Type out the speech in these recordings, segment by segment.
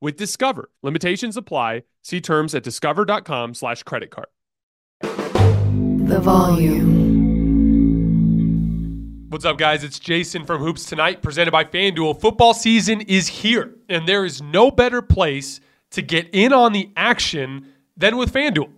with Discover. Limitations apply. See terms at discover.com slash credit card. The volume. What's up, guys? It's Jason from Hoops Tonight, presented by FanDuel. Football season is here, and there is no better place to get in on the action than with FanDuel.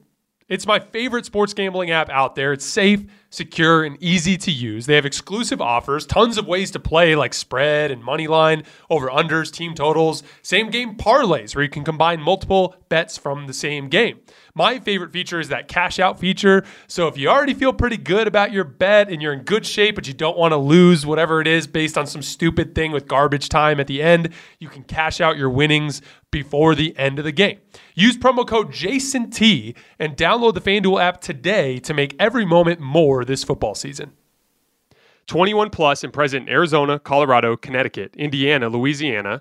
It's my favorite sports gambling app out there. It's safe, secure, and easy to use. They have exclusive offers, tons of ways to play, like spread and money line, over unders, team totals, same game parlays, where you can combine multiple bets from the same game. My favorite feature is that cash out feature. So if you already feel pretty good about your bet and you're in good shape, but you don't want to lose whatever it is based on some stupid thing with garbage time at the end, you can cash out your winnings before the end of the game. Use promo code JASONT and download the FanDuel app today to make every moment more this football season. 21 plus and present in Arizona, Colorado, Connecticut, Indiana, Louisiana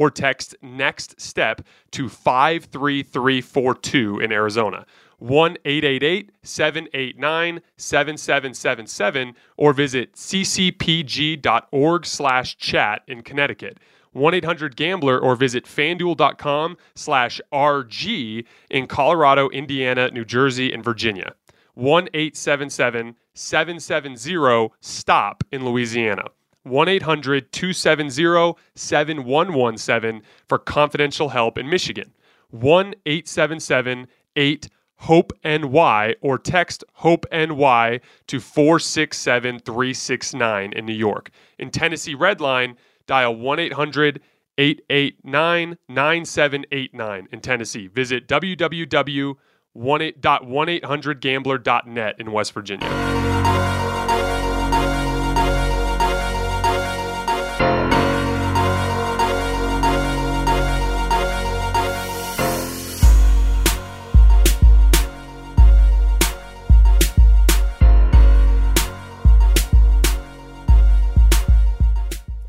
or text NEXT STEP to 53342 in Arizona. 1 888 789 7777 or visit ccpg.org slash chat in Connecticut. 1-800-GAMBLER or visit fanduel.com slash RG in Colorado, Indiana, New Jersey, and Virginia. 1-877-770-STOP in Louisiana. 1-800-270-7117 for confidential help in Michigan. 1-877-8 Hope NY or text Hope NY to 467 369 in New York. In Tennessee Redline, dial 1 800 889 9789 in Tennessee. Visit www.1800gambler.net in West Virginia.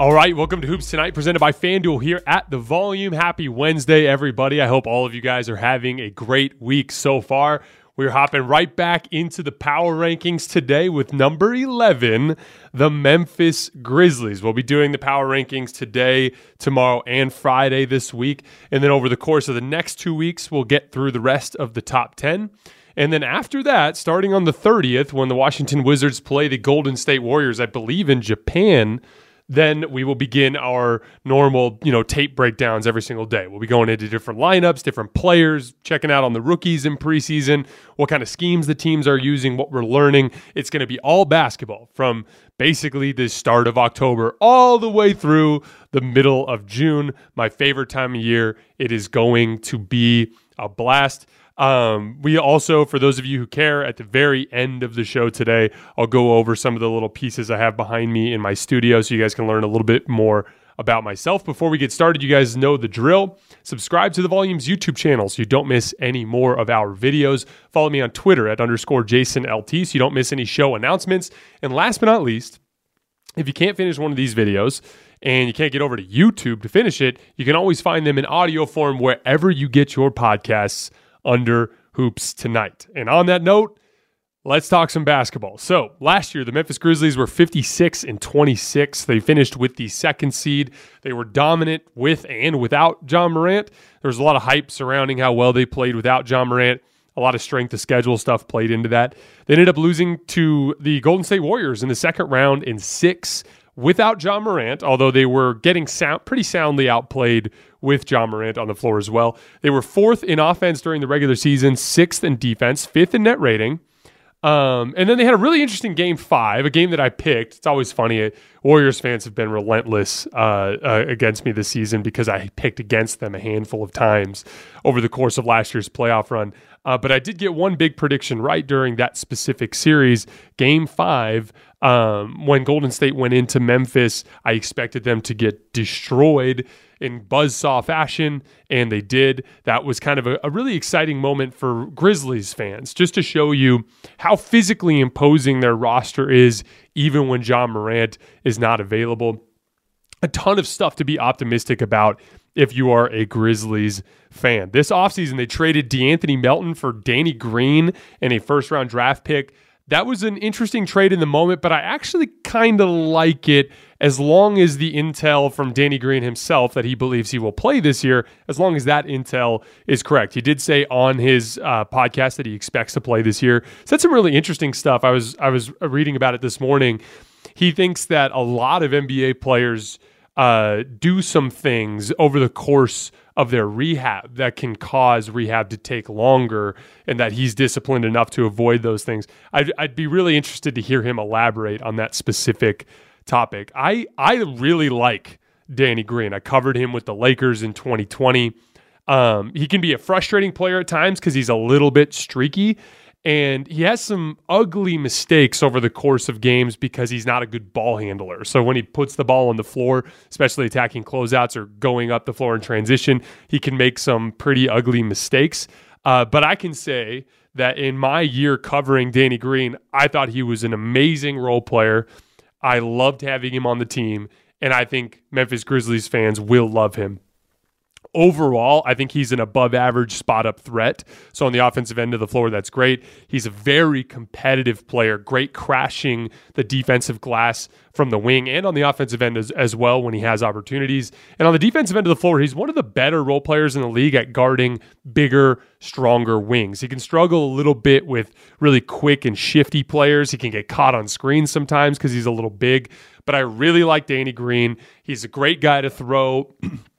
All right, welcome to Hoops Tonight, presented by FanDuel here at the Volume. Happy Wednesday, everybody. I hope all of you guys are having a great week so far. We're hopping right back into the power rankings today with number 11, the Memphis Grizzlies. We'll be doing the power rankings today, tomorrow, and Friday this week. And then over the course of the next two weeks, we'll get through the rest of the top 10. And then after that, starting on the 30th, when the Washington Wizards play the Golden State Warriors, I believe in Japan then we will begin our normal, you know, tape breakdowns every single day. We'll be going into different lineups, different players, checking out on the rookies in preseason, what kind of schemes the teams are using, what we're learning. It's going to be all basketball from basically the start of October all the way through the middle of June. My favorite time of year. It is going to be a blast. Um, we also, for those of you who care, at the very end of the show today, I'll go over some of the little pieces I have behind me in my studio so you guys can learn a little bit more about myself. Before we get started, you guys know the drill. Subscribe to the Volumes YouTube channel so you don't miss any more of our videos. Follow me on Twitter at underscore Jason LT so you don't miss any show announcements. And last but not least, if you can't finish one of these videos and you can't get over to YouTube to finish it, you can always find them in audio form wherever you get your podcasts under Hoops Tonight. And on that note, Let's talk some basketball. So, last year, the Memphis Grizzlies were 56 and 26. They finished with the second seed. They were dominant with and without Ja Morant. There was a lot of hype surrounding how well they played without Ja Morant. A lot of strength of schedule stuff played into that. They ended up losing to the Golden State Warriors in the second round in six without Ja Morant, although they were getting sound, pretty soundly outplayed with Ja Morant on the floor as well. They were fourth in offense during the regular season, sixth in defense, fifth in net rating. Um, and then they had a really interesting game five, a game that I picked. It's always funny. Warriors fans have been relentless uh, uh, against me this season because I picked against them a handful of times over the course of last year's playoff run. Uh, but I did get one big prediction right during that specific series, game five. Um, when Golden State went into Memphis, I expected them to get destroyed in buzzsaw fashion, and they did. That was kind of a, a, really exciting moment for Grizzlies fans, just to show you how physically imposing their roster is, even when Ja Morant is not available. A ton of stuff to be optimistic about if you are a Grizzlies fan. This offseason, they traded De'Anthony Melton for Danny Green and a first round draft pick that was an interesting trade in the moment, but I actually kind of like it as long as the intel from Danny Green himself that he believes he will play this year, as long as that intel is correct. He did say on his uh, podcast that he expects to play this year. Said some really interesting stuff. I was I was reading about it this morning. He thinks that a lot of NBA players uh, do some things over the course of their rehab that can cause rehab to take longer and that he's disciplined enough to avoid those things. I'd, I'd be really interested to hear him elaborate on that specific topic. I, I really like Danny Green. I covered him with the Lakers in 2020. Um, he can be a frustrating player at times because he's a little bit streaky and he has some ugly mistakes over the course of games because he's not a good ball handler. So when he puts the ball on the floor, especially attacking closeouts or going up the floor in transition, he can make some pretty ugly mistakes. Uh, but I can say that in my year covering Danny Green, I thought he was an amazing role player. I loved having him on the team, and I think Memphis Grizzlies fans will love him overall, I think he's an above average spot up threat. So on the offensive end of the floor, that's great. He's a very competitive player, great crashing the defensive glass from the wing and on the offensive end as, as well when he has opportunities. And on the defensive end of the floor, he's one of the better role players in the league at guarding bigger, stronger wings. He can struggle a little bit with really quick and shifty players. He can get caught on screens sometimes because he's a little big. But I really like Danny Green. He's a great guy to throw.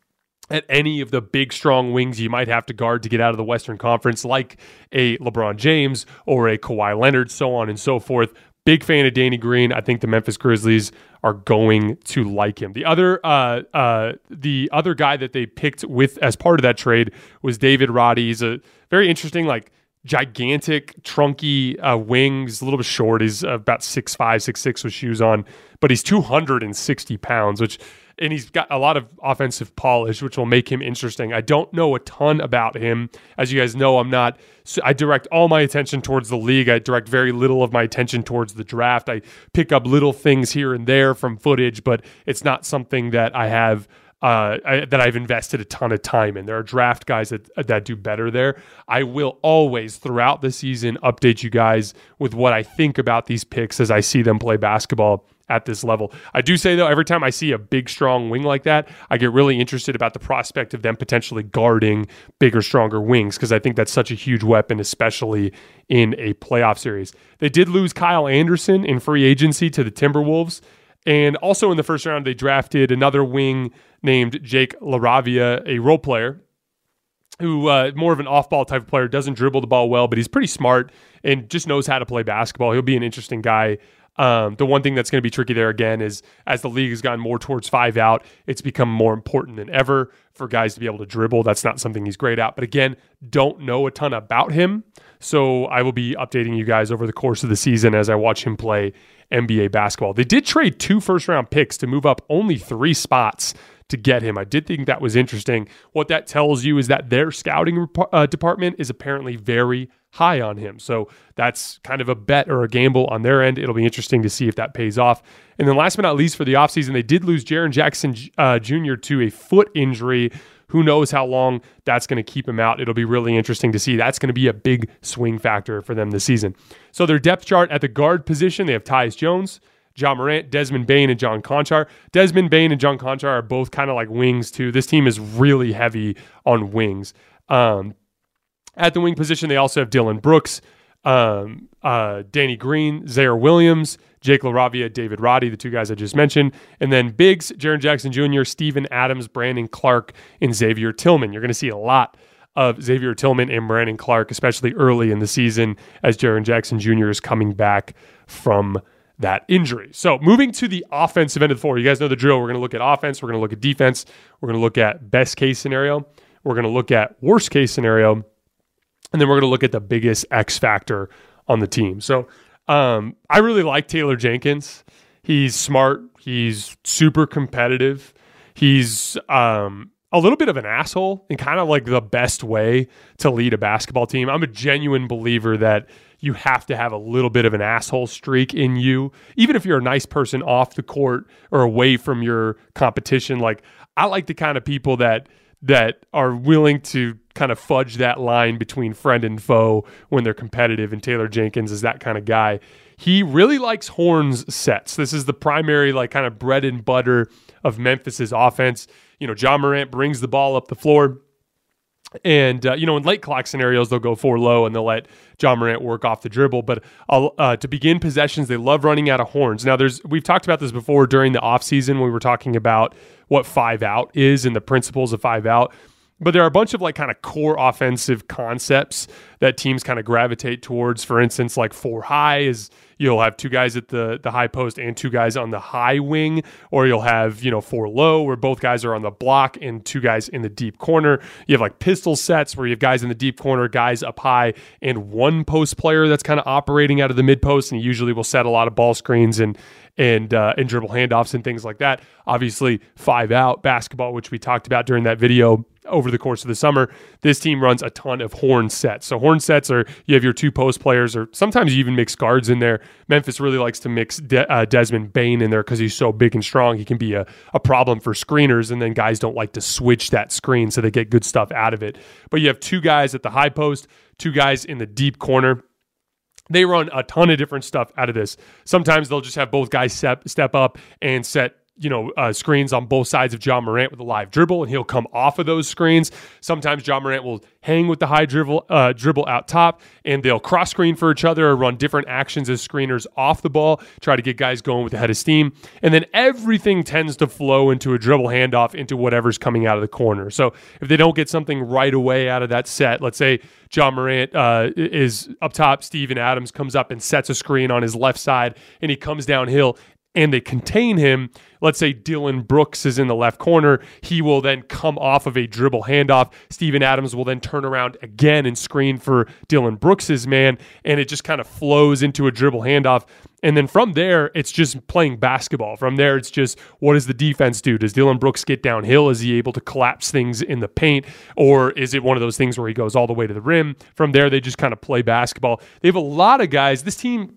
at any of the big, strong wings you might have to guard to get out of the Western Conference, like a LeBron James or a Kawhi Leonard, so on and so forth. Big fan of Danny Green. I think the Memphis Grizzlies are going to like him. The other, uh, uh, the other guy that they picked with as part of that trade was David Roddy. He's a very interesting, like gigantic, trunky uh, wings, a little bit short. He's about six five, six six with shoes on, but he's 260 pounds, which and he's got a lot of offensive polish, which will make him interesting. I don't know a ton about him. As you guys know, I'm not, I direct all my attention towards the league. I direct very little of my attention towards the draft. I pick up little things here and there from footage, but it's not something that I have. Uh, I, that I've invested a ton of time in. There are draft guys that that do better there. I will always, throughout the season, update you guys with what I think about these picks as I see them play basketball at this level. I do say though, every time I see a big, strong wing like that, I get really interested about the prospect of them potentially guarding bigger, stronger wings because I think that's such a huge weapon, especially in a playoff series. They did lose Kyle Anderson in free agency to the Timberwolves. And also in the first round, they drafted another wing named Jake LaRavia, a role player who uh, more of an off-ball type of player, doesn't dribble the ball well, but he's pretty smart and just knows how to play basketball. He'll be an interesting guy um, the one thing that's going to be tricky there again is as the league has gotten more towards five out, it's become more important than ever for guys to be able to dribble. That's not something he's great at. But again, don't know a ton about him. So I will be updating you guys over the course of the season as I watch him play NBA basketball. They did trade two first round picks to move up only three spots to get him. I did think that was interesting. What that tells you is that their scouting uh, department is apparently very high on him. So that's kind of a bet or a gamble on their end. It'll be interesting to see if that pays off. And then last but not least, for the offseason, they did lose Jaren Jackson uh, Jr. to a foot injury. Who knows how long that's going to keep him out? It'll be really interesting to see. That's going to be a big swing factor for them this season. So their depth chart at the guard position, they have Tyus Jones, Ja Morant, Desmond Bane, and John Konchar. Desmond Bane and John Konchar are both kind of like wings too. This team is really heavy on wings. Um, at the wing position, they also have Dillon Brooks, um, uh, Danny Green, Ziaire Williams, Jake LaRavia, David Roddy, the two guys I just mentioned. And then Bigs, Jaren Jackson Jr., Steven Adams, Brandon Clarke, and Xavier Tillman. You're going to see a lot of Xavier Tillman and Brandon Clarke, especially early in the season as Jaren Jackson Jr. is coming back from that injury. So moving to the offensive end of the floor, you guys know the drill. We're going to look at offense, we're going to look at defense, we're going to look at best case scenario, we're going to look at worst case scenario, and then we're going to look at the biggest X factor on the team. So um, I really like Taylor Jenkins. He's smart. He's super competitive. He's um, a little bit of an asshole and kind of like the best way to lead a basketball team. I'm a genuine believer that you have to have a little bit of an asshole streak in you, even if you're a nice person off the court or away from your competition. Like I like the kind of people that that are willing to kind of fudge that line between friend and foe when they're competitive. And Taylor Jenkins is that kind of guy. He really likes horns sets. This is the primary, like, kind of bread and butter of Memphis's offense. You know, Ja Morant brings the ball up the floor. And, uh, you know, in late clock scenarios, they'll go four low and they'll let Ja Morant work off the dribble. But uh, to begin possessions, they love running out of horns. Now, there's we've talked about this before during the offseason when we were talking about what five out is and the principles of five out. But there are a bunch of like kind of core offensive concepts that teams kind of gravitate towards. For instance, like four high is you'll have two guys at the the high post and two guys on the high wing, or you'll have you know four low where both guys are on the block and two guys in the deep corner. You have like pistol sets where you have guys in the deep corner, guys up high, and one post player that's kind of operating out of the mid post, and usually will set a lot of ball screens and and uh, and dribble handoffs and things like that. Obviously, five out basketball, which we talked about during that video over the course of the summer. This team runs a ton of horn sets. So horn sets are you have your two post players, or sometimes you even mix guards in there. Memphis really likes to mix De- uh, Desmond Bane in there because he's so big and strong. He can be a, a problem for screeners, and then guys don't like to switch that screen, so they get good stuff out of it. But you have two guys at the high post, two guys in the deep corner they run a ton of different stuff out of this. Sometimes they'll just have both guys step step up and set you know, uh, screens on both sides of Ja Morant with a live dribble, and he'll come off of those screens. Sometimes Ja Morant will hang with the high dribble, uh, dribble out top, and they'll cross screen for each other or run different actions as screeners off the ball, try to get guys going with the head of steam. And then everything tends to flow into a dribble handoff into whatever's coming out of the corner. So if they don't get something right away out of that set, let's say Ja Morant uh, is up top, Steven Adams comes up and sets a screen on his left side, and he comes downhill and they contain him, let's say Dillon Brooks is in the left corner, he will then come off of a dribble handoff. Steven Adams will then turn around again and screen for Dillon Brooks's man, and it just kind of flows into a dribble handoff. And then from there, it's just playing basketball. From there, it's just what does the defense do? Does Dillon Brooks get downhill? Is he able to collapse things in the paint? Or is it one of those things where he goes all the way to the rim? From there, they just kind of play basketball. They have a lot of guys. This team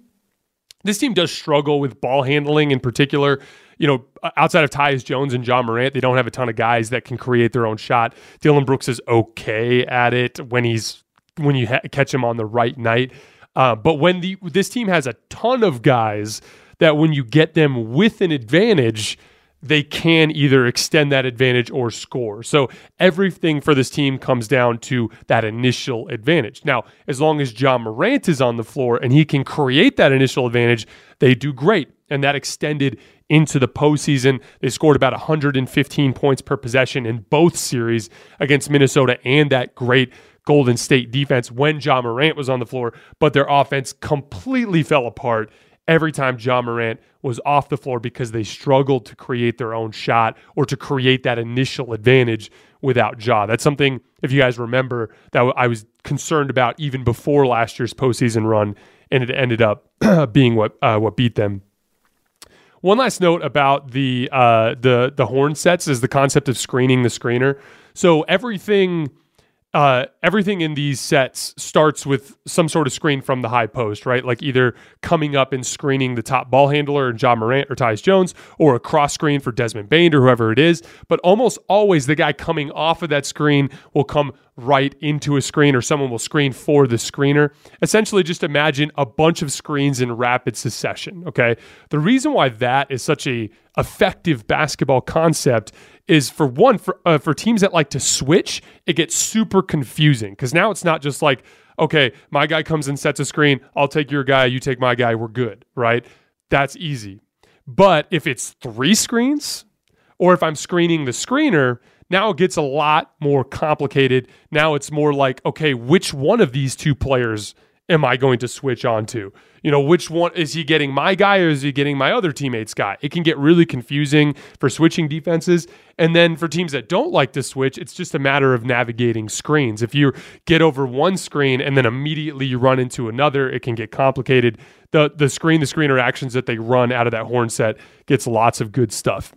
this team does struggle with ball handling in particular. You know, outside of Tyus Jones and Ja Morant, they don't have a ton of guys that can create their own shot. Dillon Brooks is okay at it when he's when you ha- catch him on the right night. Uh, but when the this team has a ton of guys that when you get them with an advantage, they can either extend that advantage or score. So everything for this team comes down to that initial advantage. Now, as long as Ja Morant is on the floor and he can create that initial advantage, they do great. And that extended into the postseason. They scored about 115 points per possession in both series against Minnesota and that great Golden State defense when Ja Morant was on the floor, but their offense completely fell apart every time Ja Morant was off the floor because they struggled to create their own shot or to create that initial advantage without Ja. That's something, if you guys remember, that I was concerned about even before last year's postseason run, and it ended up being what uh, what beat them. One last note about the uh, the the horn sets is the concept of screening the screener. So everything uh, everything in these sets starts with some sort of screen from the high post, right? Like either coming up and screening the top ball handler, and Ja Morant or Tyus Jones, or a cross screen for Desmond Bane or whoever it is. But almost always the guy coming off of that screen will come right into a screen or someone will screen for the screener. Essentially, just imagine a bunch of screens in rapid succession. Okay. The reason why that is such a effective basketball concept is for one for uh, for teams that like to switch, it gets super confusing because now it's not just like okay, my guy comes and sets a screen, I'll take your guy, you take my guy, we're good, right? That's easy. But if it's three screens, or if I'm screening the screener, now it gets a lot more complicated. Now it's more like, okay, which one of these two players am I going to switch on to? You know, which one is he getting my guy or is he getting my other teammate's guy? It can get really confusing for switching defenses. And then for teams that don't like to switch, it's just a matter of navigating screens. If you get over one screen and then immediately you run into another, it can get complicated. The the screen the screen actions that they run out of that horn set gets lots of good stuff.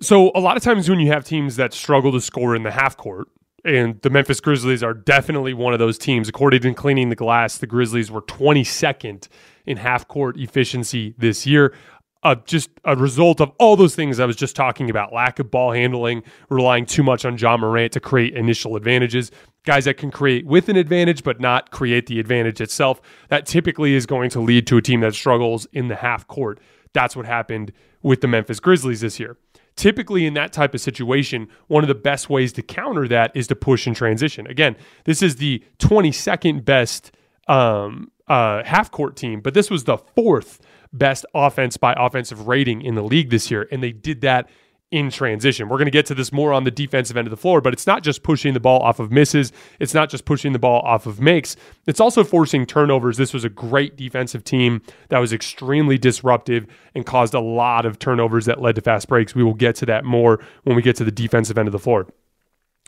So a lot of times when you have teams that struggle to score in the half court, and the Memphis Grizzlies are definitely one of those teams. According to Cleaning the Glass, the Grizzlies were 22nd in half court efficiency this year. Uh, just a result of all those things I was just talking about lack of ball handling, relying too much on John Morant to create initial advantages. Guys that can create with an advantage, but not create the advantage itself. That typically is going to lead to a team that struggles in the half court. That's what happened with the Memphis Grizzlies this year. Typically, in that type of situation, one of the best ways to counter that is to push and transition. Again, this is the 22nd best um, uh, half court team, but this was the fourth best offense by offensive rating in the league this year. And they did that in transition. We're going to get to this more on the defensive end of the floor, but it's not just pushing the ball off of misses. It's not just pushing the ball off of makes. It's also forcing turnovers. This was a great defensive team that was extremely disruptive and caused a lot of turnovers that led to fast breaks. We will get to that more when we get to the defensive end of the floor.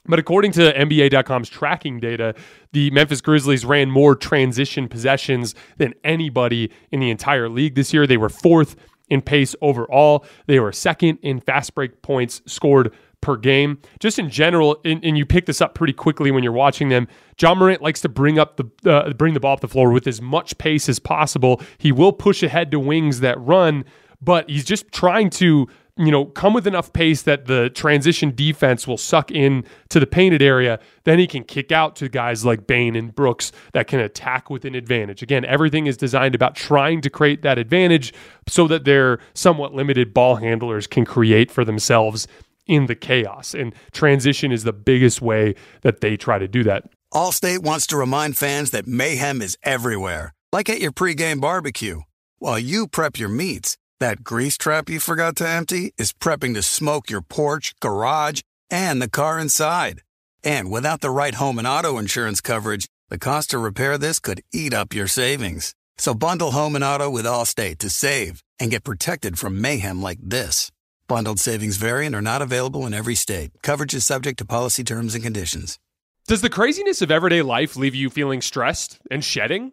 But according to NBA.com's tracking data, the Memphis Grizzlies ran more transition possessions than anybody in the entire league this year. They were fourth in pace overall. They were second in fast break points scored per game. Just in general, and, and, you pick this up pretty quickly when you're watching them. Ja Morant likes to bring up the uh, bring the ball up the floor with as much pace as possible. He will push ahead to wings that run, but he's just trying to you know, come with enough pace that the transition defense will suck in to the painted area, then he can kick out to guys like Bane and Brooks that can attack with an advantage. Again, everything is designed about trying to create that advantage so that their somewhat limited ball handlers can create for themselves in the chaos. And transition is the biggest way that they try to do that. Allstate wants to remind fans that mayhem is everywhere, like at your pregame barbecue. While you prep your meats, that grease trap you forgot to empty is prepping to smoke your porch, garage, and the car inside. And without the right home and auto insurance coverage, the cost to repair this could eat up your savings. So bundle home and auto with Allstate to save and get protected from mayhem like this. Bundled savings variant are not available in every state. Coverage is subject to policy terms and conditions. Does the craziness of everyday life leave you feeling stressed and shedding?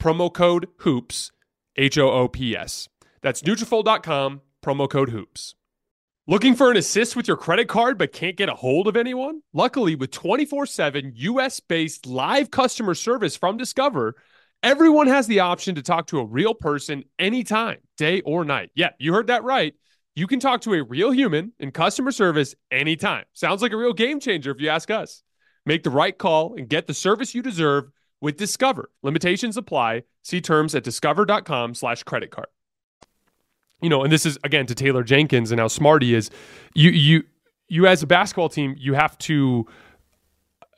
promo code HOOPS, H O O P S. That's Nutrafol.com, promo code HOOPS. Looking for an assist with your credit card but can't get a hold of anyone? Luckily, with 24 7 US based live customer service from Discover, everyone has the option to talk to a real person anytime, day or night. Yeah, you heard that right. You can talk to a real human in customer service anytime. Sounds like a real game changer if you ask us. Make the right call and get the service you deserve with Discover. Limitations apply. See terms at discover.com slash credit card you know, and this is again to Taylor Jenkins and how smart he is. You you you as a basketball team, you have to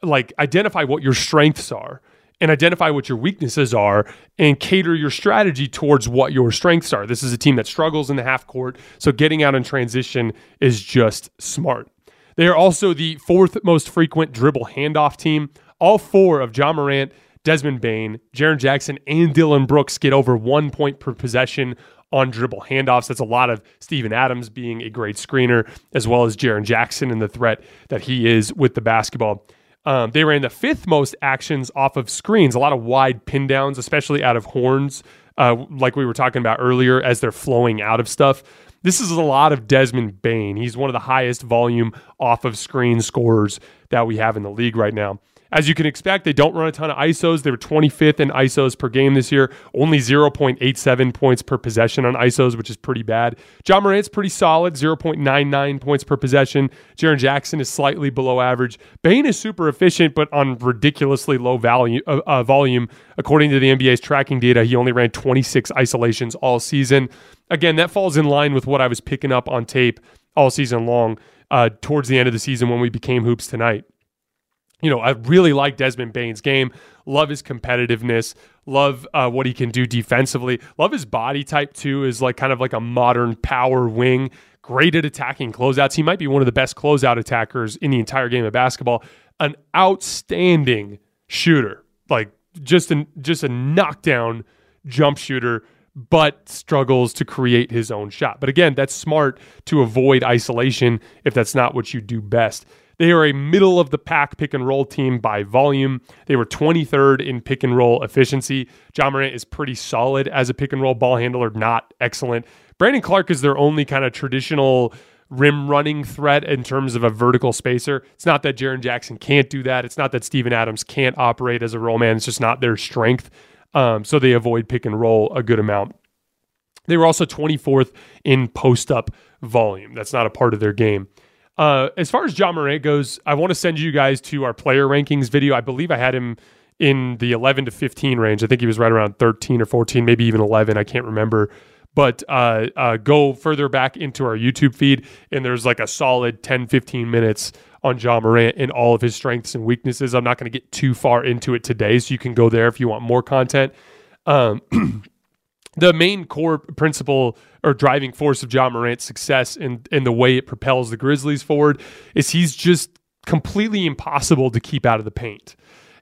like identify what your strengths are and identify what your weaknesses are and cater your strategy towards what your strengths are. This is a team that struggles in the half court, so getting out in transition is just smart. They are also the fourth most frequent dribble handoff team. All four of Ja Morant, Desmond Bane, Jaren Jackson, and Dillon Brooks get over one point per possession on dribble handoffs. That's a lot of Steven Adams being a great screener, as well as Jaren Jackson and the threat that he is with the basketball. Um, they ran the fifth most actions off of screens, a lot of wide pin downs, especially out of horns, uh, like we were talking about earlier, as they're flowing out of stuff. This is a lot of Desmond Bane. He's one of the highest volume off of screen scorers that we have in the league right now. As you can expect, they don't run a ton of ISOs. They were 25th in ISOs per game this year, only 0.87 points per possession on ISOs, which is pretty bad. Ja Morant's pretty solid, 0.99 points per possession. Jaren Jackson is slightly below average. Bane is super efficient, but on ridiculously low value, uh, uh, volume. According to the NBA's tracking data, he only ran 26 isolations all season. Again, that falls in line with what I was picking up on tape all season long uh, towards the end of the season when we became Hoops Tonight you know, I really like Desmond Bane's game. Love his competitiveness. Love uh, what he can do defensively. Love his body type too. Is like kind of like a modern power wing. Great at attacking closeouts. He might be one of the best closeout attackers in the entire game of basketball. An outstanding shooter, like just a just a knockdown jump shooter but struggles to create his own shot. But again, that's smart to avoid isolation if that's not what you do best. They are a middle of the pack pick and roll team by volume. They were 23rd in pick and roll efficiency. Ja Morant is pretty solid as a pick and roll ball handler, not excellent. Brandon Clarke is their only kind of traditional rim running threat in terms of a vertical spacer. It's not that Jaren Jackson can't do that. It's not that Steven Adams can't operate as a roll man. It's just not their strength. Um, so they avoid pick and roll a good amount. They were also 24th in post up volume. That's not a part of their game. Uh, as far as Ja Morant goes, I want to send you guys to our player rankings video. I believe I had him in the 11 to 15 range. I think he was right around 13 or 14, maybe even 11. I can't remember. But uh, uh, go further back into our YouTube feed, and there's like a solid 10, 15 minutes on Ja Morant and all of his strengths and weaknesses. I'm not going to get too far into it today, so you can go there if you want more content. Um, the main core principle or driving force of Ja Morant's success and, the way it propels the Grizzlies forward is he's just completely impossible to keep out of the paint.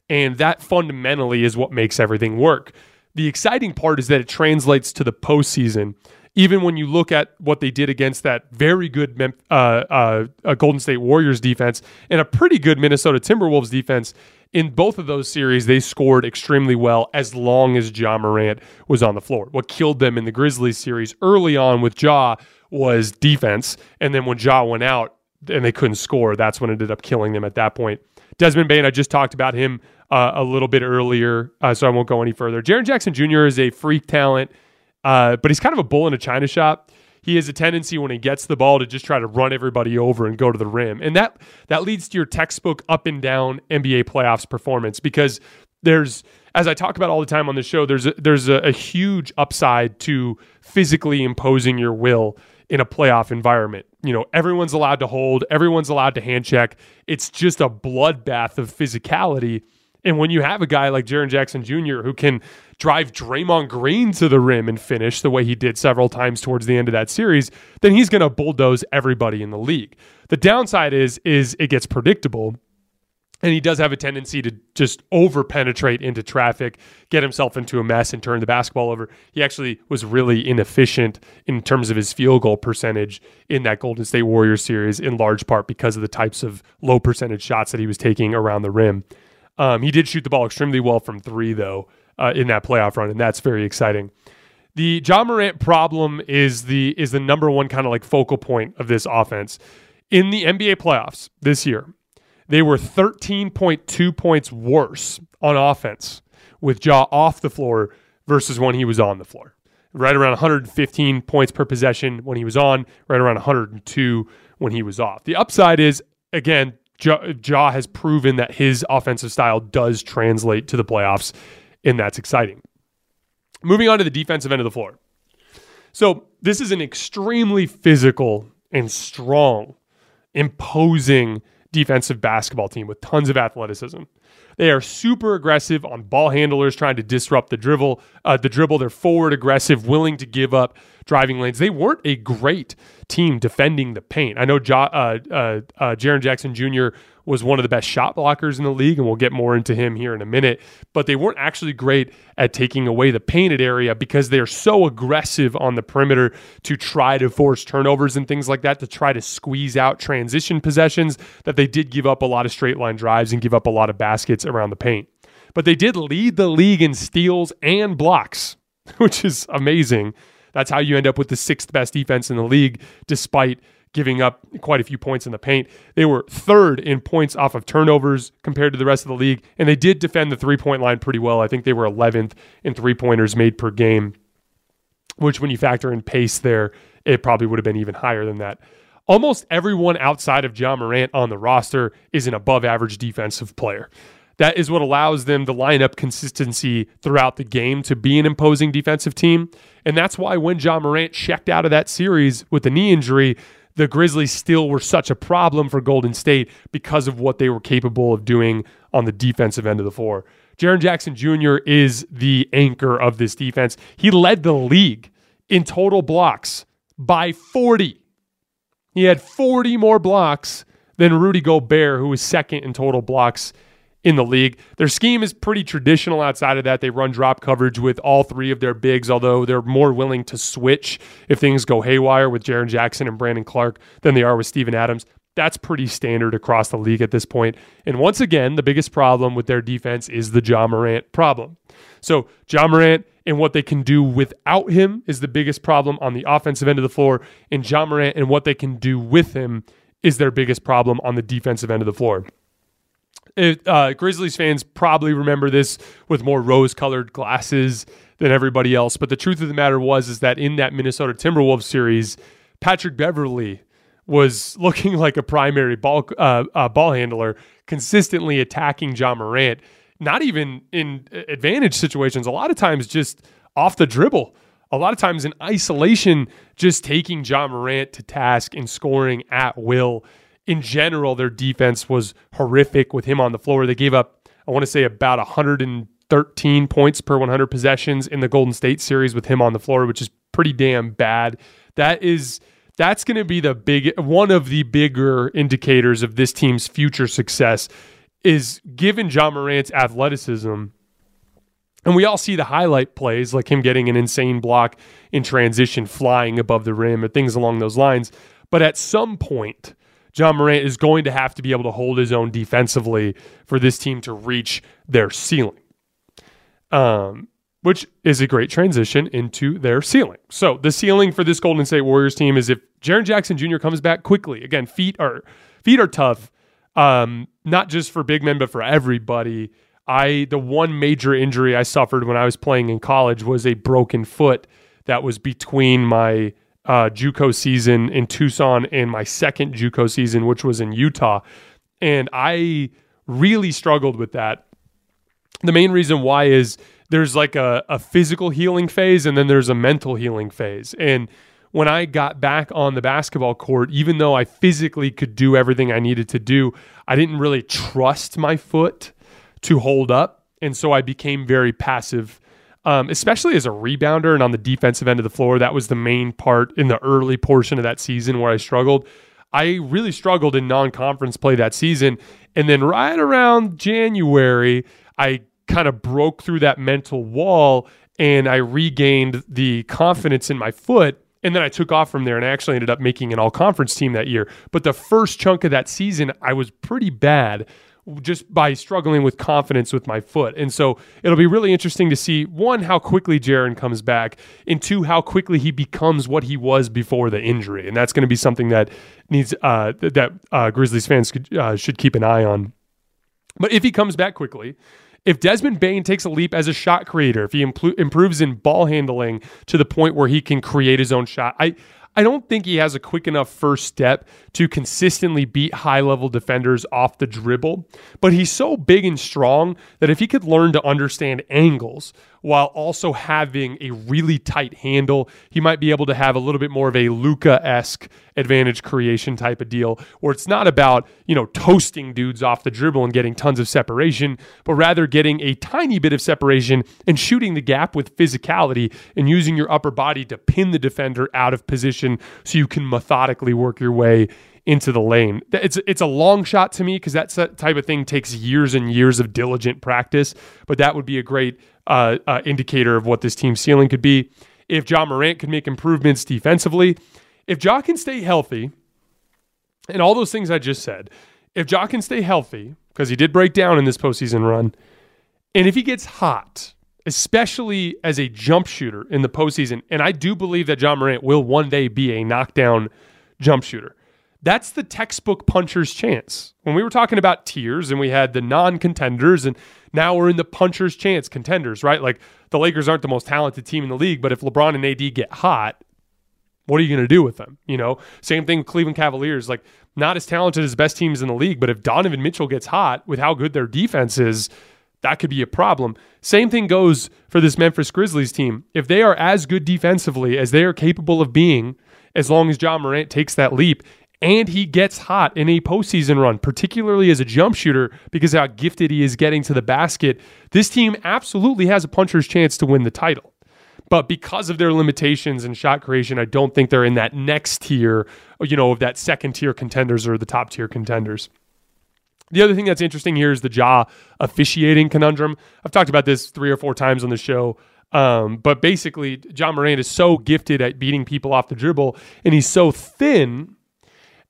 And that fundamentally is what makes everything work. The exciting part is that it translates to the postseason. Even when you look at what they did against that very good uh, uh, Golden State Warriors defense and a pretty good Minnesota Timberwolves defense, in both of those series, they scored extremely well as long as Ja Morant was on the floor. What killed them in the Grizzlies series early on with Ja was defense. And then when Ja went out and they couldn't score, that's when it ended up killing them at that point. Desmond Bane, I just talked about him uh, a little bit earlier, uh, so I won't go any further. Jaren Jackson Jr. is a freak talent, uh, but he's kind of a bull in a china shop he has a tendency when he gets the ball to just try to run everybody over and go to the rim. And that that leads to your textbook up and down NBA playoffs performance because there's as I talk about all the time on the show, there's a, there's a, a huge upside to physically imposing your will in a playoff environment. You know, everyone's allowed to hold, everyone's allowed to hand check. It's just a bloodbath of physicality. And when you have a guy like Jaren Jackson Jr. who can drive Draymond Green to the rim and finish the way he did several times towards the end of that series, then he's going to bulldoze everybody in the league. The downside is is it gets predictable. And he does have a tendency to just over penetrate into traffic, get himself into a mess, and turn the basketball over. He actually was really inefficient in terms of his field goal percentage in that Golden State Warriors series, in large part because of the types of low percentage shots that he was taking around the rim. Um, he did shoot the ball extremely well from three, though, uh, in that playoff run, and that's very exciting. The Ja Morant problem is the is the number one kind of like focal point of this offense in the NBA playoffs this year. They were 13.2 points worse on offense with Ja off the floor versus when he was on the floor. Right around 115 points per possession when he was on, right around 102 when he was off. The upside is, again, Ja, ja has proven that his offensive style does translate to the playoffs, and that's exciting. Moving on to the defensive end of the floor. So, this is an extremely physical and strong, imposing defensive basketball team with tons of athleticism. They are super aggressive on ball handlers trying to disrupt the dribble. Uh, the dribble, they're forward aggressive, willing to give up driving lanes. They weren't a great team defending the paint. I know jo- uh, uh, uh, Jaren Jackson Jr. was one of the best shot blockers in the league, and we'll get more into him here in a minute. But they weren't actually great at taking away the painted area because they're so aggressive on the perimeter to try to force turnovers and things like that, to try to squeeze out transition possessions, that they did give up a lot of straight line drives and give up a lot of baskets around the paint. But they did lead the league in steals and blocks, which is amazing. That's how you end up with the sixth best defense in the league, despite giving up quite a few points in the paint. They were third in points off of turnovers compared to the rest of the league, and they did defend the three point line pretty well. I think they were 11th in three pointers made per game, which, when you factor in pace there, it probably would have been even higher than that. Almost everyone outside of Ja Morant on the roster is an above average defensive player that is what allows them to line up consistency throughout the game to be an imposing defensive team. And that's why when Ja Morant checked out of that series with the knee injury, the Grizzlies still were such a problem for Golden State because of what they were capable of doing on the defensive end of the floor. Jaren Jackson Jr. is the anchor of this defense. He led the league in total blocks by 40. He had 40 more blocks than Rudy Gobert, who was second in total blocks in the league. Their scheme is pretty traditional outside of that. They run drop coverage with all three of their bigs, although they're more willing to switch if things go haywire with Jaren Jackson and Brandon Clarke than they are with Steven Adams. That's pretty standard across the league at this point. And once again, the biggest problem with their defense is the Ja Morant problem. So, Ja Morant and what they can do without him is the biggest problem on the offensive end of the floor. And Ja Morant and what they can do with him is their biggest problem on the defensive end of the floor uh, Grizzlies fans probably remember this with more rose-colored glasses than everybody else. But the truth of the matter was is that in that Minnesota Timberwolves series, Patrick Beverley was looking like a primary ball uh, uh, ball handler, consistently attacking Ja Morant. Not even in advantage situations. A lot of times, just off the dribble. A lot of times in isolation, just taking Ja Morant to task and scoring at will in general, their defense was horrific with him on the floor. They gave up, I want to say, about 113 points per 100 possessions in the Golden State series with him on the floor, which is pretty damn bad. That is that's going to be the big one of the bigger indicators of this team's future success is given Ja Morant's athleticism. And we all see the highlight plays like him getting an insane block in transition, flying above the rim, or things along those lines. But at some point, Ja Morant is going to have to be able to hold his own defensively for this team to reach their ceiling. Um, which is a great transition into their ceiling. So the ceiling for this Golden State Warriors team is if Jaren Jackson Jr. comes back quickly. Again, feet are feet are tough, um, not just for big men but for everybody. I the one major injury I suffered when I was playing in college was a broken foot that was between my uh, JUCO season in Tucson and my second JUCO season, which was in Utah, and I really struggled with that. The main reason why is there's like a, a physical healing phase and then there's a mental healing phase. And when I got back on the basketball court, even though I physically could do everything I needed to do, I didn't really trust my foot to hold up. And so I became very passive um, especially as a rebounder and on the defensive end of the floor. That was the main part in the early portion of that season where I struggled. I really struggled in non conference play that season. And then right around January, I kind of broke through that mental wall and I regained the confidence in my foot. And then I took off from there and I actually ended up making an all conference team that year. But the first chunk of that season, I was pretty bad just by struggling with confidence with my foot. And so it'll be really interesting to see one, how quickly Jaren comes back, and two, how quickly he becomes what he was before the injury. And that's going to be something that needs uh, that uh, Grizzlies fans could, uh, should keep an eye on. But if he comes back quickly, if Desmond Bane takes a leap as a shot creator, if he impl- improves in ball handling to the point where he can create his own shot, I I don't think he has a quick enough first step to consistently beat high level defenders off the dribble. But he's so big and strong that if he could learn to understand angles while also having a really tight handle, he might be able to have a little bit more of a Luka esque advantage creation type of deal where it's not about, you know, toasting dudes off the dribble and getting tons of separation, but rather getting a tiny bit of separation and shooting the gap with physicality and using your upper body to pin the defender out of position so you can methodically work your way into the lane. It's it's a long shot to me because that type of thing takes years and years of diligent practice. But that would be a great uh, uh, indicator of what this team's ceiling could be. If Ja Morant could make improvements defensively, if Ja can stay healthy, and all those things I just said, if Ja can stay healthy because he did break down in this postseason run, and if he gets hot, especially as a jump shooter in the postseason, and I do believe that Ja Morant will one day be a knockdown jump shooter. That's the textbook puncher's chance. When we were talking about tiers and we had the non contenders, and now we're in the puncher's chance contenders, right? Like the Lakers aren't the most talented team in the league, but if LeBron and AD get hot, what are you going to do with them? You know, same thing with Cleveland Cavaliers, like not as talented as best teams in the league, but if Donovan Mitchell gets hot with how good their defense is, that could be a problem. Same thing goes for this Memphis Grizzlies team. If they are as good defensively as they are capable of being, as long as Ja Morant takes that leap and he gets hot in a postseason run, particularly as a jump shooter, because how gifted he is getting to the basket. This team absolutely has a puncher's chance to win the title. But because of their limitations in shot creation, I don't think they're in that next tier, you know, of that second tier contenders or the top tier contenders. The other thing that's interesting here is the Ja officiating conundrum. I've talked about this three or four times on the show. Um, but basically, Ja Morant is so gifted at beating people off the dribble, and he's so thin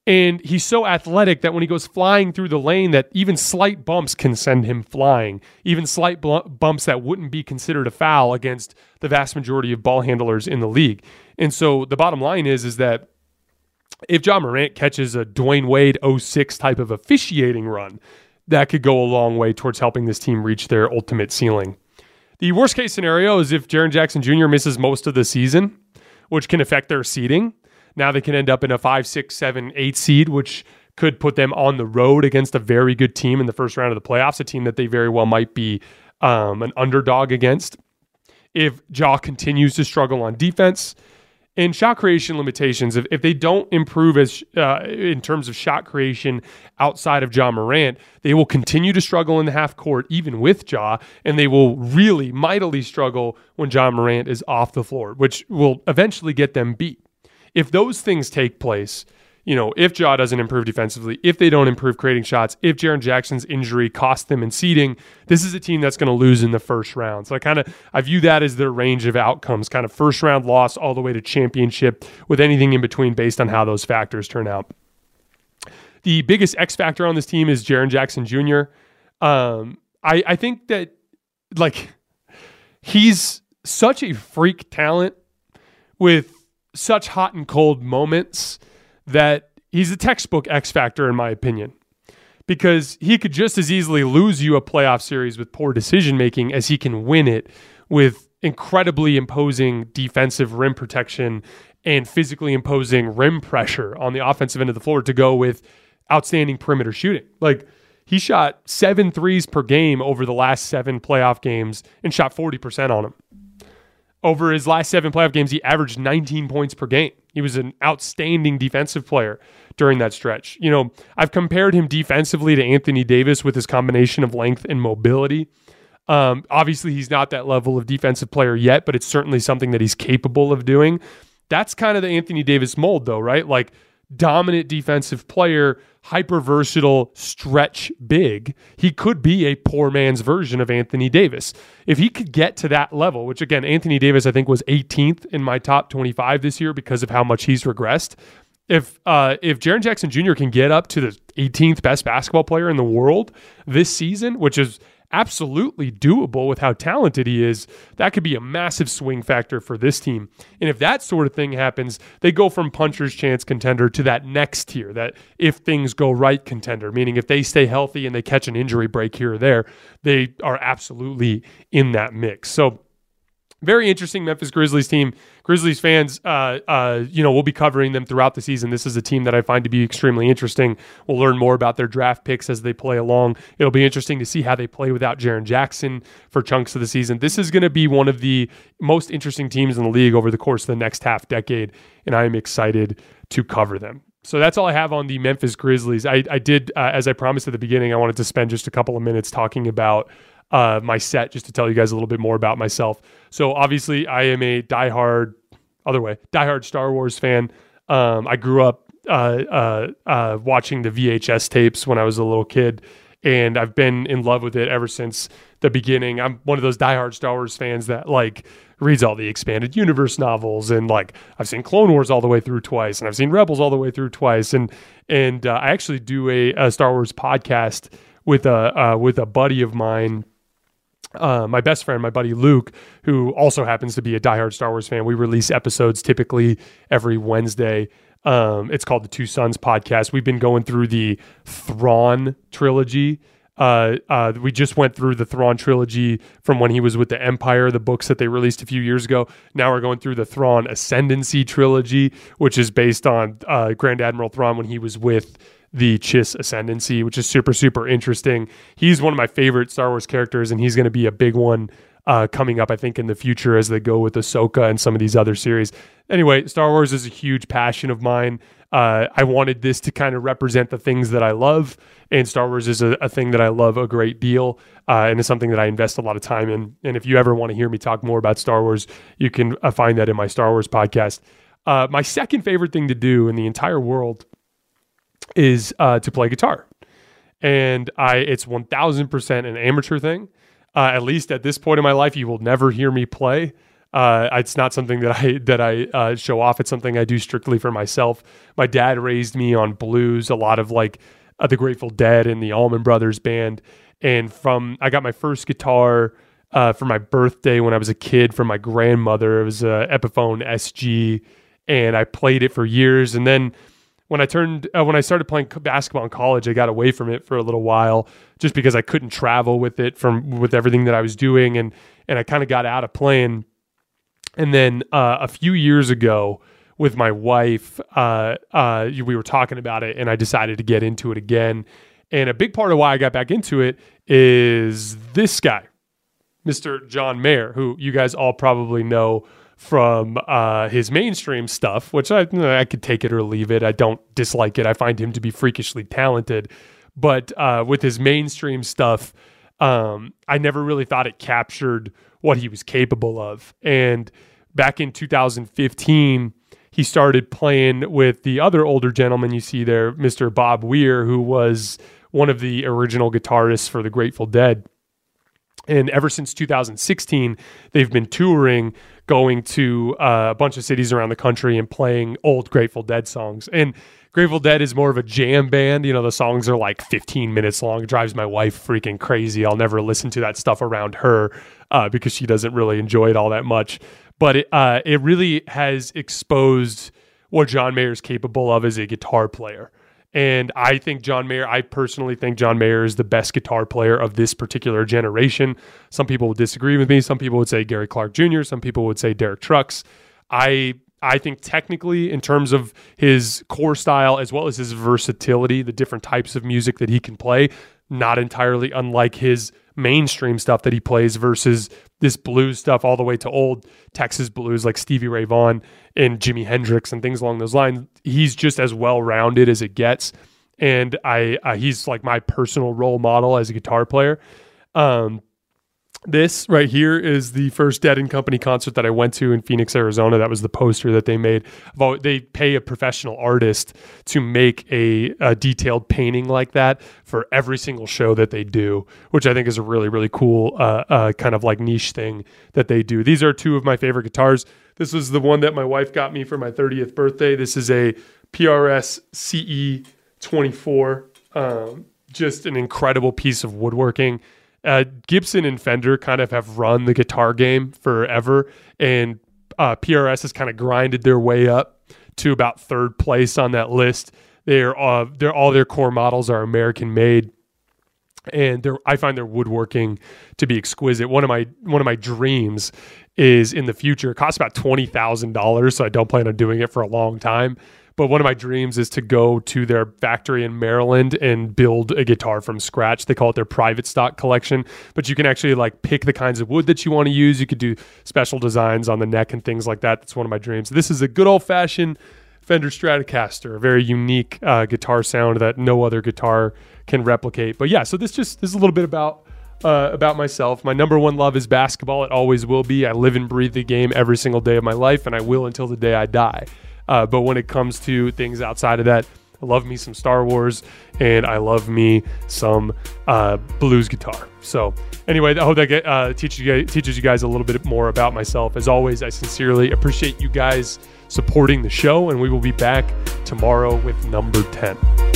and he's so athletic that when he goes flying through the lane that even slight bumps can send him flying. Even slight bl- bumps that wouldn't be considered a foul against the vast majority of ball handlers in the league. And so the bottom line is is that if Ja Morant catches a Dwyane Wade 06 type of officiating run that could go a long way towards helping this team reach their ultimate ceiling. The worst case scenario is if Jaren Jackson Jr. misses most of the season which can affect their seeding now they can end up in a five, six, seven, eight seed, which could put them on the road against a very good team in the first round of the playoffs, a team that they very well might be um, an underdog against. If Ja continues to struggle on defense and shot creation limitations, if, if they don't improve as uh, in terms of shot creation outside of Ja Morant, they will continue to struggle in the half court, even with Ja, and they will really mightily struggle when Ja Morant is off the floor, which will eventually get them beat if those things take place, you know, if Ja doesn't improve defensively, if they don't improve creating shots, if Jaren Jackson's injury cost them in seeding, this is a team that's going to lose in the first round. So I kind of I view that as their range of outcomes, kind of first round loss all the way to championship with anything in between based on how those factors turn out. The biggest X factor on this team is Jaren Jackson Jr. Um, I, I think that like he's such a freak talent with such hot and cold moments that he's a textbook X factor, in my opinion, because he could just as easily lose you a playoff series with poor decision making as he can win it with incredibly imposing defensive rim protection and physically imposing rim pressure on the offensive end of the floor to go with outstanding perimeter shooting. Like, he shot seven threes per game over the last seven playoff games and shot 40% on them. Over his last seven playoff games, he averaged 19 points per game. He was an outstanding defensive player during that stretch. You know, I've compared him defensively to Anthony Davis with his combination of length and mobility. Um, obviously, he's not that level of defensive player yet, but it's certainly something that he's capable of doing. That's kind of the Anthony Davis mold, though, right? Like dominant defensive player, hyper versatile, stretch big. He could be a poor man's version of Anthony Davis. If he could get to that level, which again, Anthony Davis, I think, was 18th in my top 25 this year because of how much he's regressed. if uh, if Jaren Jackson Jr. can get up to the 18th best basketball player in the world this season, which is absolutely doable with how talented he is, that could be a massive swing factor for this team. And if that sort of thing happens, they go from puncher's chance contender to that next tier, that if things go right contender, meaning if they stay healthy and they catch an injury break here or there, they are absolutely in that mix. So very interesting Memphis Grizzlies team. Grizzlies fans, uh, uh, you know, we'll be covering them throughout the season. This is a team that I find to be extremely interesting. We'll learn more about their draft picks as they play along. It'll be interesting to see how they play without Jaren Jackson for chunks of the season. This is going to be one of the most interesting teams in the league over the course of the next half decade, and I am excited to cover them. So that's all I have on the Memphis Grizzlies. I, I did, uh, as I promised at the beginning, I wanted to spend just a couple of minutes talking about uh, my set just to tell you guys a little bit more about myself. So obviously, I am a diehard, other way, diehard Star Wars fan. Um, I grew up uh, uh, uh, watching the VHS tapes when I was a little kid, and I've been in love with it ever since the beginning. I'm one of those diehard Star Wars fans that like reads all the expanded universe novels and like I've seen Clone Wars all the way through twice and I've seen Rebels all the way through twice and and uh, I actually do a, a, Star Wars podcast with a uh, with a buddy of mine uh, my best friend, my buddy Luke, who also happens to be a diehard Star Wars fan, we release episodes typically every Wednesday. Um, it's called the Two Sons podcast. We've been going through the Thrawn trilogy. Uh, uh, we just went through the Thrawn trilogy from when he was with the Empire, the books that they released a few years ago. Now we're going through the Thrawn Ascendancy trilogy, which is based on uh, Grand Admiral Thrawn when he was with the Chiss Ascendancy, which is super, super interesting. He's one of my favorite Star Wars characters, and he's going to be a big one uh, coming up, I think, in the future as they go with Ahsoka and some of these other series. Anyway, Star Wars is a huge passion of mine. Uh, I wanted this to kind of represent the things that I love, and Star Wars is a, a thing that I love a great deal, uh, and it's something that I invest a lot of time in. And if you ever want to hear me talk more about Star Wars, you can uh, find that in my Star Wars podcast. Uh, my second favorite thing to do in the entire world is uh, to play guitar, and I it's one thousand percent an amateur thing. Uh, at least at this point in my life, you will never hear me play. Uh, it's not something that I that I uh, show off. It's something I do strictly for myself. My dad raised me on blues, a lot of like uh, the Grateful Dead and the Allman Brothers Band. And from I got my first guitar uh, for my birthday when I was a kid from my grandmother. It was a Epiphone SG, and I played it for years. And then when I turned uh, when I started playing basketball in college, I got away from it for a little while just because I couldn't travel with it from with everything that I was doing, and and I kind of got out of playing. And then uh, a few years ago, with my wife, uh, uh, we were talking about it, and I decided to get into it again. And a big part of why I got back into it is this guy, Mr. John Mayer, who you guys all probably know from uh, his mainstream stuff, which I I could take it or leave it. I don't dislike it. I find him to be freakishly talented, but uh, with his mainstream stuff, um, I never really thought it captured what he was capable of. And back in 2015, he started playing with the other older gentleman you see there, Mr. Bob Weir, who was one of the original guitarists for the Grateful Dead. And ever since 2016, they've been touring going to uh, a bunch of cities around the country and playing old Grateful Dead songs. And Grateful Dead is more of a jam band. You know, the songs are like 15 minutes long. It drives my wife freaking crazy. I'll never listen to that stuff around her uh, because she doesn't really enjoy it all that much. But it, uh, it really has exposed what John Mayer is capable of as a guitar player. And I think John Mayer, I personally think John Mayer is the best guitar player of this particular generation. Some people would disagree with me. Some people would say Gary Clark Jr., some people would say Derek Trucks. I I think technically, in terms of his core style as well as his versatility, the different types of music that he can play, not entirely unlike his mainstream stuff that he plays versus this blues stuff all the way to old Texas blues like Stevie Ray Vaughan and Jimi Hendrix and things along those lines. He's just as well rounded as it gets, and I uh, he's like my personal role model as a guitar player. Um, this right here is the first Dead and Company concert that I went to in Phoenix, Arizona. That was the poster that they made. They pay a professional artist to make a, a, detailed painting like that for every single show that they do, which I think is a really, really cool uh, uh, kind of like niche thing that they do. These are two of my favorite guitars. This was the one that my wife got me for my 30th birthday. This is a PRS CE 24. Um, just an incredible piece of woodworking. Uh, Gibson and Fender kind of have run the guitar game forever, and uh, PRS has kind of grinded their way up to about third place on that list. They're, uh, they're all their core models are American made and I find their woodworking to be exquisite. One of my one of my dreams is in the future. It costs about twenty thousand dollars, so I don't plan on doing it for a long time. But one of my dreams is to go to their factory in Maryland and build a guitar from scratch. They call it their private stock collection, but you can actually like pick the kinds of wood that you want to use. You could do special designs on the neck and things like that. That's one of my dreams. This is a good old fashioned Fender Stratocaster, a very unique uh, guitar sound that no other guitar can replicate. But yeah, so this just this is a little bit about uh, about myself. My number one love is basketball. It always will be. I live and breathe the game every single day of my life, and I will until the day I die. Uh, but when it comes to things outside of that, I love me some Star Wars and I love me some uh, blues guitar. So, anyway, I hope that get, uh, you guys, teaches you guys a little bit more about myself. As always, I sincerely appreciate you guys supporting the show, and we will be back tomorrow with number 10.